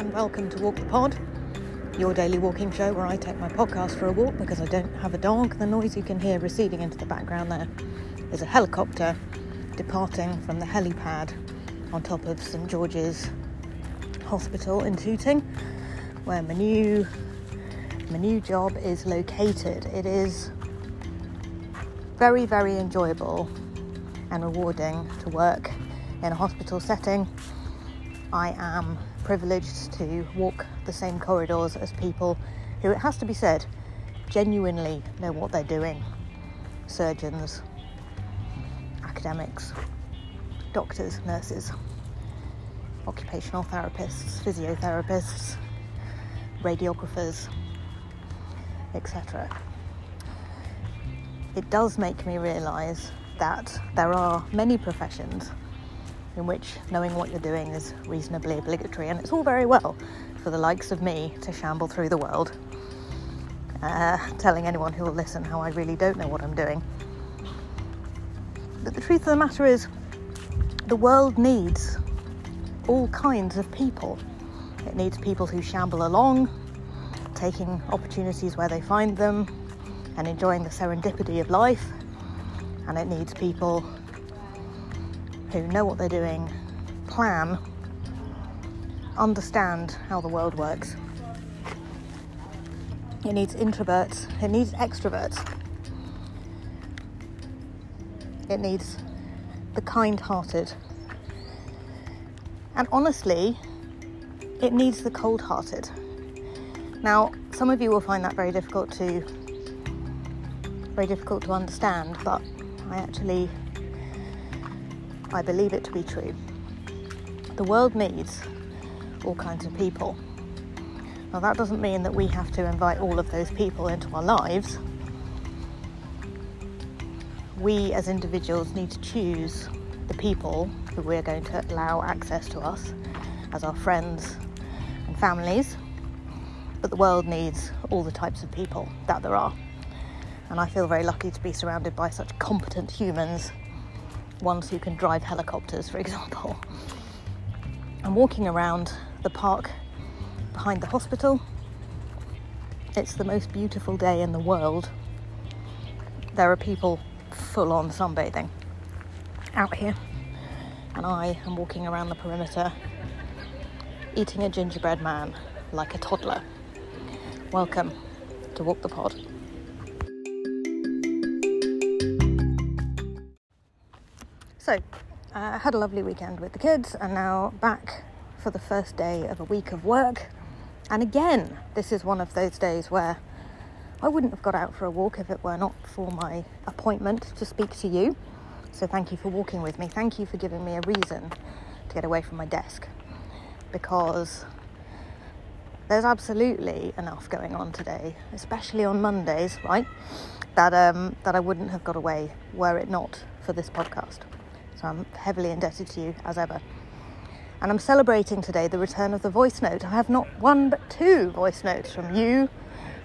and welcome to Walk the Pod, your daily walking show where I take my podcast for a walk because I don't have a dog. The noise you can hear receding into the background there is a helicopter departing from the helipad on top of St George's Hospital in Tooting, where my new, my new job is located. It is very, very enjoyable and rewarding to work in a hospital setting. I am privileged to walk the same corridors as people who, it has to be said, genuinely know what they're doing surgeons, academics, doctors, nurses, occupational therapists, physiotherapists, radiographers, etc. It does make me realise that there are many professions in which knowing what you're doing is reasonably obligatory, and it's all very well for the likes of me to shamble through the world, uh, telling anyone who will listen how I really don't know what I'm doing. But the truth of the matter is, the world needs all kinds of people. It needs people who shamble along, taking opportunities where they find them, and enjoying the serendipity of life. And it needs people who know what they're doing, plan, understand how the world works. It needs introverts, it needs extroverts. It needs the kind hearted. And honestly, it needs the cold hearted. Now, some of you will find that very difficult to very difficult to understand, but I actually I believe it to be true. The world needs all kinds of people. Now, that doesn't mean that we have to invite all of those people into our lives. We as individuals need to choose the people who we're going to allow access to us as our friends and families. But the world needs all the types of people that there are. And I feel very lucky to be surrounded by such competent humans ones who can drive helicopters, for example. I'm walking around the park behind the hospital. It's the most beautiful day in the world. There are people full on sunbathing out here, and I am walking around the perimeter eating a gingerbread man like a toddler. Welcome to Walk the Pod. So, uh, I had a lovely weekend with the kids and now back for the first day of a week of work. And again, this is one of those days where I wouldn't have got out for a walk if it were not for my appointment to speak to you. So, thank you for walking with me. Thank you for giving me a reason to get away from my desk because there's absolutely enough going on today, especially on Mondays, right? That um, that I wouldn't have got away were it not for this podcast. So I'm heavily indebted to you as ever. And I'm celebrating today the return of the voice note. I have not one but two voice notes from you,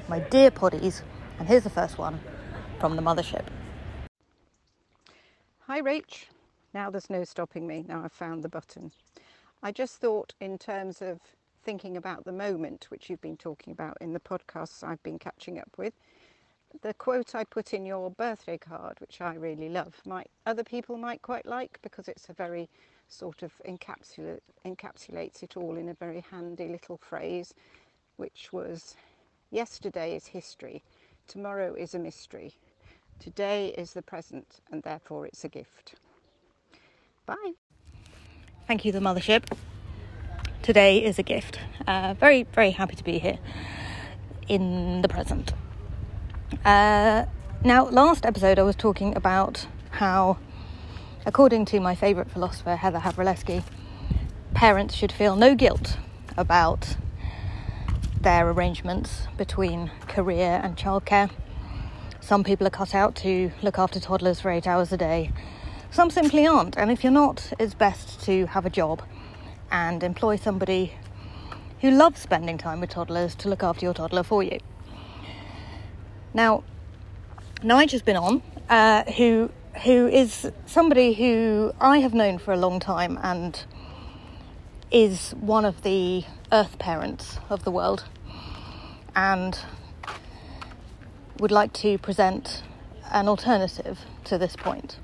my dear poddies. And here's the first one from the mothership. Hi, Rach. Now there's no stopping me. Now I've found the button. I just thought, in terms of thinking about the moment, which you've been talking about in the podcasts I've been catching up with, the quote I put in your birthday card, which I really love, might other people might quite like because it's a very sort of encapsulate encapsulates it all in a very handy little phrase, which was yesterday is history, tomorrow is a mystery, today is the present, and therefore it's a gift. Bye. Thank you, the mothership. Today is a gift. Uh, very, very happy to be here in the present. Uh, now, last episode I was talking about how, according to my favourite philosopher, Heather Havrilesky, parents should feel no guilt about their arrangements between career and childcare. Some people are cut out to look after toddlers for eight hours a day. Some simply aren't. And if you're not, it's best to have a job and employ somebody who loves spending time with toddlers to look after your toddler for you. Now, Nigel's been on, uh, who who is somebody who I have known for a long time and is one of the earth parents of the world and would like to present an alternative to this point.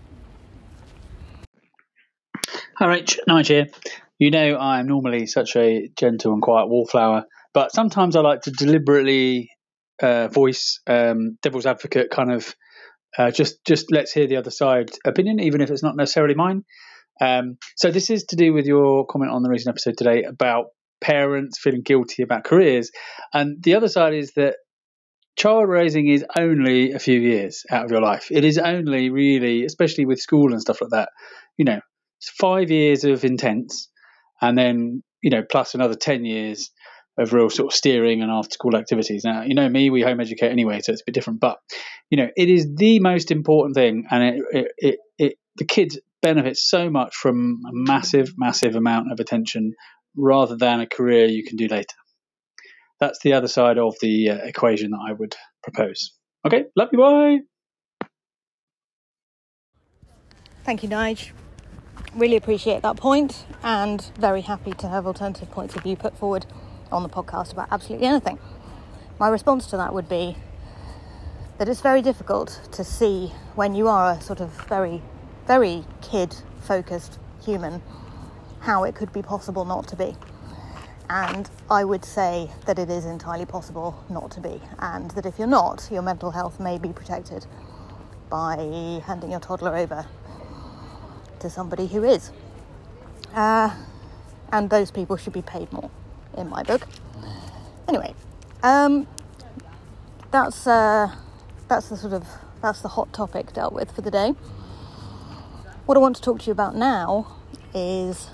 Hi, Rach. Nige here. You know I'm normally such a gentle and quiet wallflower, but sometimes I like to deliberately uh, voice um, devil's advocate kind of uh, just just let's hear the other side opinion, even if it's not necessarily mine. Um, so this is to do with your comment on the recent episode today about parents feeling guilty about careers, and the other side is that child raising is only a few years out of your life. It is only really, especially with school and stuff like that, you know, five years of intense, and then you know plus another ten years of real sort of steering and after school activities. Now, you know me, we home educate anyway, so it's a bit different. But you know, it is the most important thing, and it it, it, it the kids benefit so much from a massive, massive amount of attention rather than a career you can do later. That's the other side of the uh, equation that I would propose. Okay, love you, bye. Thank you, Nige. Really appreciate that point and very happy to have alternative points of view put forward on the podcast about absolutely anything. My response to that would be that it's very difficult to see when you are a sort of very, very kid focused human how it could be possible not to be. And I would say that it is entirely possible not to be, and that if you're not, your mental health may be protected by handing your toddler over to somebody who is. Uh, and those people should be paid more, in my book. Anyway, um, that's uh, that's the sort of that's the hot topic dealt with for the day. What I want to talk to you about now is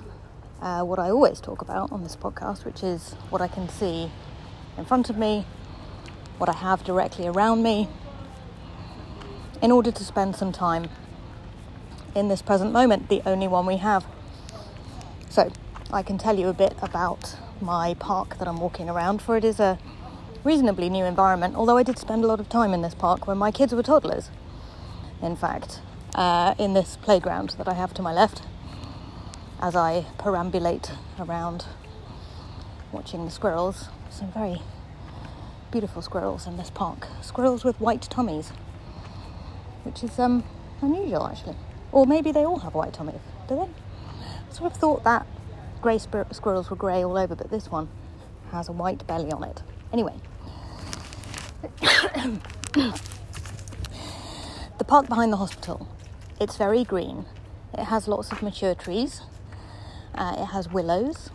uh, what I always talk about on this podcast, which is what I can see in front of me, what I have directly around me, in order to spend some time in this present moment, the only one we have. So, I can tell you a bit about my park that I'm walking around, for it is a reasonably new environment, although I did spend a lot of time in this park when my kids were toddlers. In fact, uh, in this playground that I have to my left, as I perambulate around watching the squirrels. Some very beautiful squirrels in this park. Squirrels with white tummies, which is um, unusual actually. Or maybe they all have white tummies, do they? I sort of thought that grey spir- squirrels were grey all over, but this one has a white belly on it. Anyway. the park behind the hospital. It's very green. It has lots of mature trees uh, it has willows.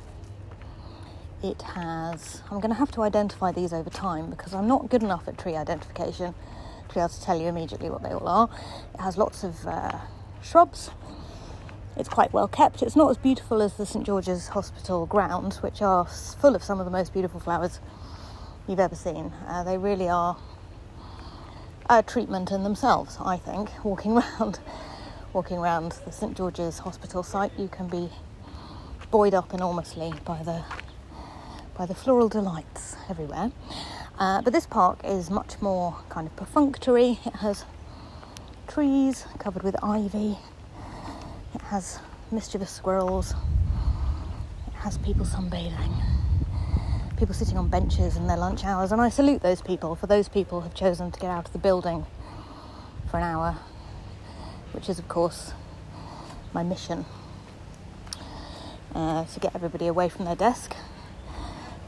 It has, I'm going to have to identify these over time because I'm not good enough at tree identification to be able to tell you immediately what they all are. It has lots of uh, shrubs. It's quite well kept. It's not as beautiful as the St George's Hospital grounds, which are full of some of the most beautiful flowers you've ever seen. Uh, they really are a treatment in themselves, I think. Walking around, walking around the St George's Hospital site, you can be buoyed up enormously by the by the floral delights everywhere. Uh, but this park is much more kind of perfunctory. It has trees covered with ivy. Has mischievous squirrels. It has people sunbathing. People sitting on benches in their lunch hours, and I salute those people. For those people have chosen to get out of the building for an hour, which is, of course, my mission uh, to get everybody away from their desk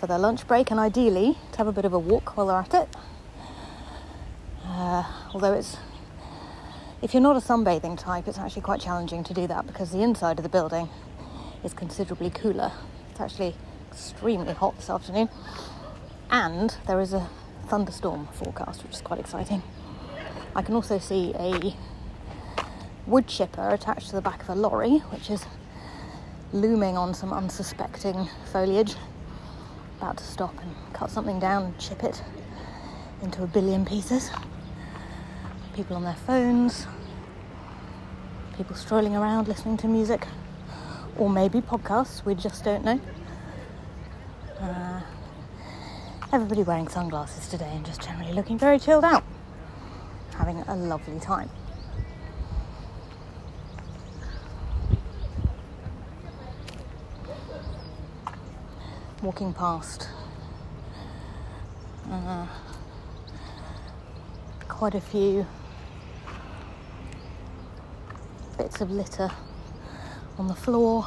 for their lunch break and ideally to have a bit of a walk while they're at it. Uh, although it's if you're not a sunbathing type, it's actually quite challenging to do that because the inside of the building is considerably cooler. It's actually extremely hot this afternoon, and there is a thunderstorm forecast, which is quite exciting. I can also see a wood chipper attached to the back of a lorry, which is looming on some unsuspecting foliage. About to stop and cut something down and chip it into a billion pieces. People on their phones, people strolling around listening to music, or maybe podcasts, we just don't know. Uh, everybody wearing sunglasses today and just generally looking very chilled out, having a lovely time. walking past uh, quite a few bits of litter on the floor.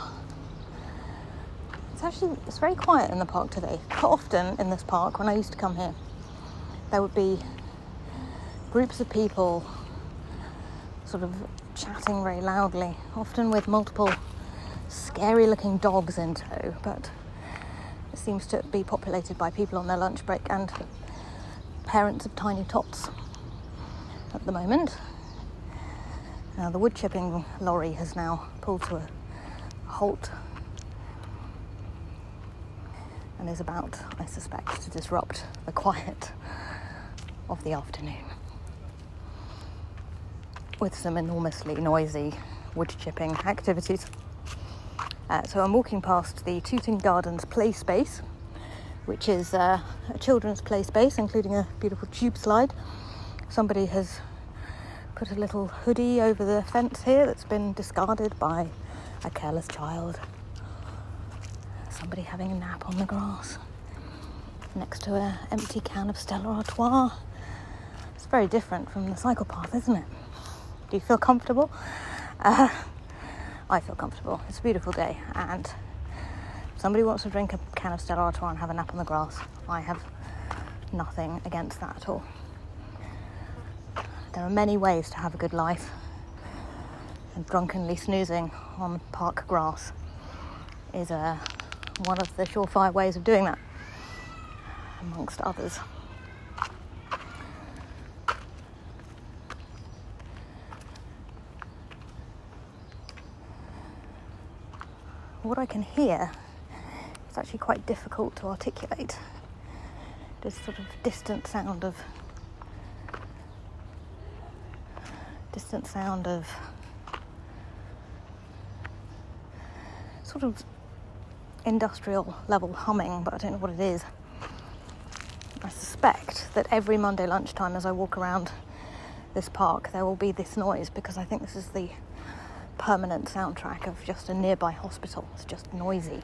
It's actually it's very quiet in the park today. Quite often in this park, when I used to come here, there would be groups of people sort of chatting very loudly, often with multiple scary looking dogs in tow, but it seems to be populated by people on their lunch break and parents of tiny tots at the moment. Now, the wood chipping lorry has now pulled to a halt and is about, I suspect, to disrupt the quiet of the afternoon with some enormously noisy wood chipping activities. Uh, so I'm walking past the Tooting Gardens play space, which is uh, a children's play space, including a beautiful tube slide. Somebody has put a little hoodie over the fence here that's been discarded by a careless child. Somebody having a nap on the grass next to an empty can of Stella Artois. It's very different from the cycle path, isn't it? Do you feel comfortable? Uh, I feel comfortable. It's a beautiful day, and if somebody wants to drink a can of Stella Artois and have a nap on the grass, I have nothing against that at all. There are many ways to have a good life, and drunkenly snoozing on park grass is uh, one of the surefire ways of doing that, amongst others. what I can hear is actually quite difficult to articulate. This sort of distant sound of sound of sort of industrial level humming, but I don't know what it is. I suspect that every Monday lunchtime as I walk around this park, there will be this noise because I think this is the permanent soundtrack of just a nearby hospital. It's just noisy.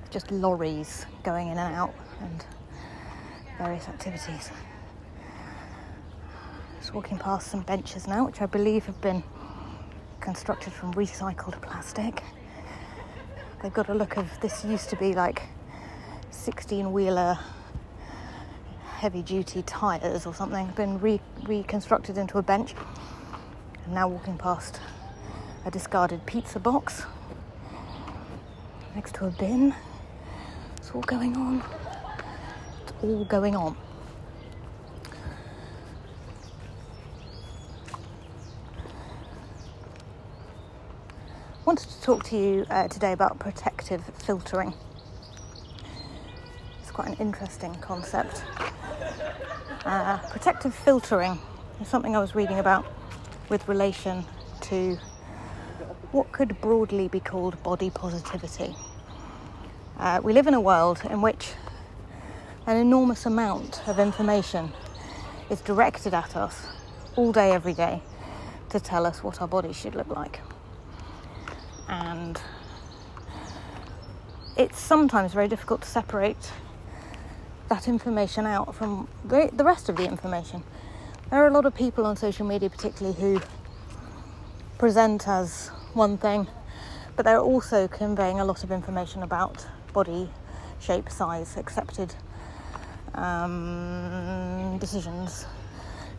It's just lorries going in and out and various activities. Just walking past some benches now, which I believe have been constructed from recycled plastic. They've got a look of this used to be like 16 wheeler heavy duty tyres or something, been re- reconstructed into a bench. I'm now walking past a discarded pizza box next to a bin. It's all going on. It's all going on. Wanted to talk to you uh, today about protective filtering. It's quite an interesting concept. Uh, protective filtering is something I was reading about with relation to what could broadly be called body positivity. Uh, we live in a world in which an enormous amount of information is directed at us all day, every day, to tell us what our bodies should look like. And it's sometimes very difficult to separate that information out from the, the rest of the information. There are a lot of people on social media, particularly, who present as one thing, but they're also conveying a lot of information about body shape, size, accepted um, decisions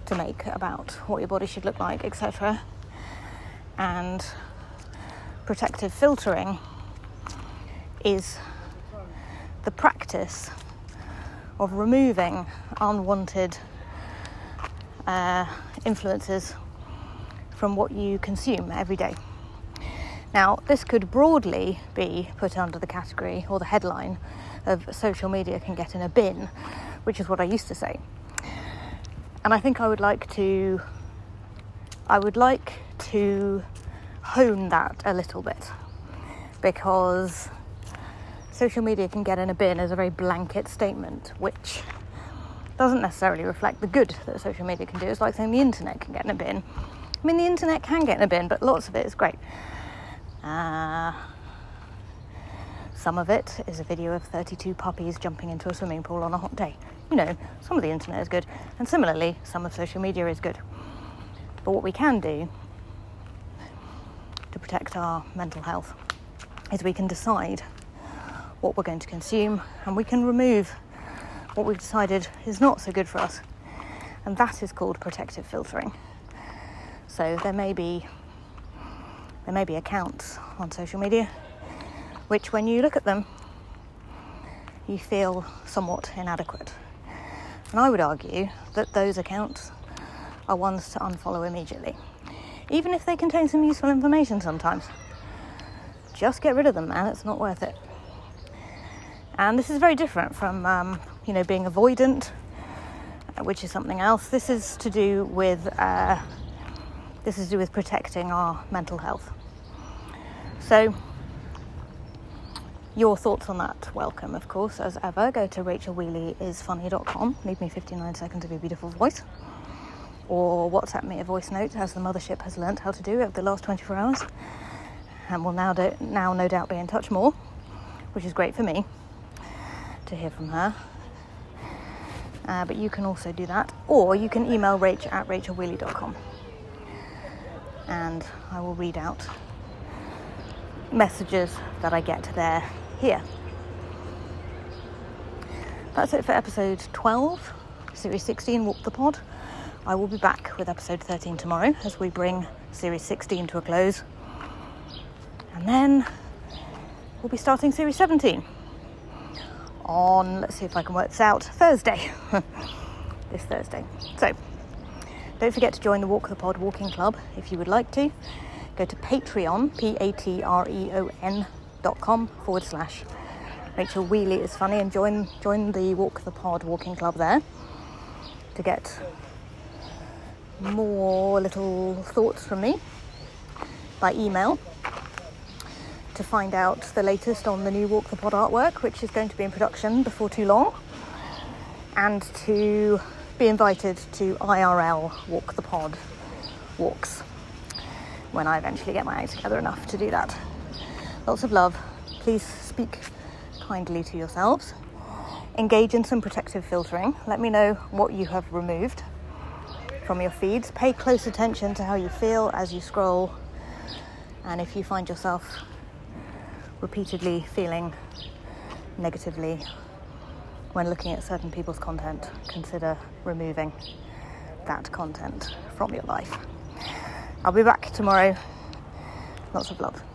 to make about what your body should look like, etc. And protective filtering is the practice of removing unwanted uh, influences from what you consume every day. Now, this could broadly be put under the category or the headline of social media can get in a bin, which is what I used to say. And I think I would like to I would like to hone that a little bit because social media can get in a bin as a very blanket statement, which doesn't necessarily reflect the good that social media can do. It's like saying the internet can get in a bin. I mean, the internet can get in a bin, but lots of it is great. Uh, Some of it is a video of 32 puppies jumping into a swimming pool on a hot day. You know, some of the internet is good, and similarly, some of social media is good. But what we can do to protect our mental health is we can decide what we're going to consume and we can remove what we've decided is not so good for us. And that is called protective filtering. So there may be there may be accounts on social media which when you look at them you feel somewhat inadequate. And I would argue that those accounts are ones to unfollow immediately. Even if they contain some useful information sometimes. Just get rid of them, man, it's not worth it. And this is very different from, um, you know, being avoidant, uh, which is something else. This is to do with uh, this is to do with protecting our mental health. So, your thoughts on that, welcome, of course, as ever. Go to rachelwheeleyisfunny.com, leave me 59 seconds of your beautiful voice, or WhatsApp me a voice note, as the mothership has learnt how to do over the last 24 hours, and will now, do, now no doubt be in touch more, which is great for me to hear from her. Uh, but you can also do that, or you can email rach at rachelwheeley.com and I will read out messages that I get there here. That's it for episode 12, series 16, Walk the Pod. I will be back with episode 13 tomorrow as we bring series 16 to a close. And then we'll be starting series 17 on, let's see if I can work this out, Thursday. this Thursday. So, don't forget to join the Walk the Pod Walking Club if you would like to. Go to Patreon, P A T R E O N dot com forward slash Rachel Wheeley is funny and join join the Walk the Pod Walking Club there to get more little thoughts from me by email to find out the latest on the new Walk the Pod artwork, which is going to be in production before too long, and to be invited to IRL Walk the Pod walks when I eventually get my act together enough to do that. Lots of love. Please speak kindly to yourselves. Engage in some protective filtering. Let me know what you have removed from your feeds. Pay close attention to how you feel as you scroll. And if you find yourself repeatedly feeling negatively when looking at certain people's content, consider removing that content from your life. I'll be back tomorrow. Lots of love.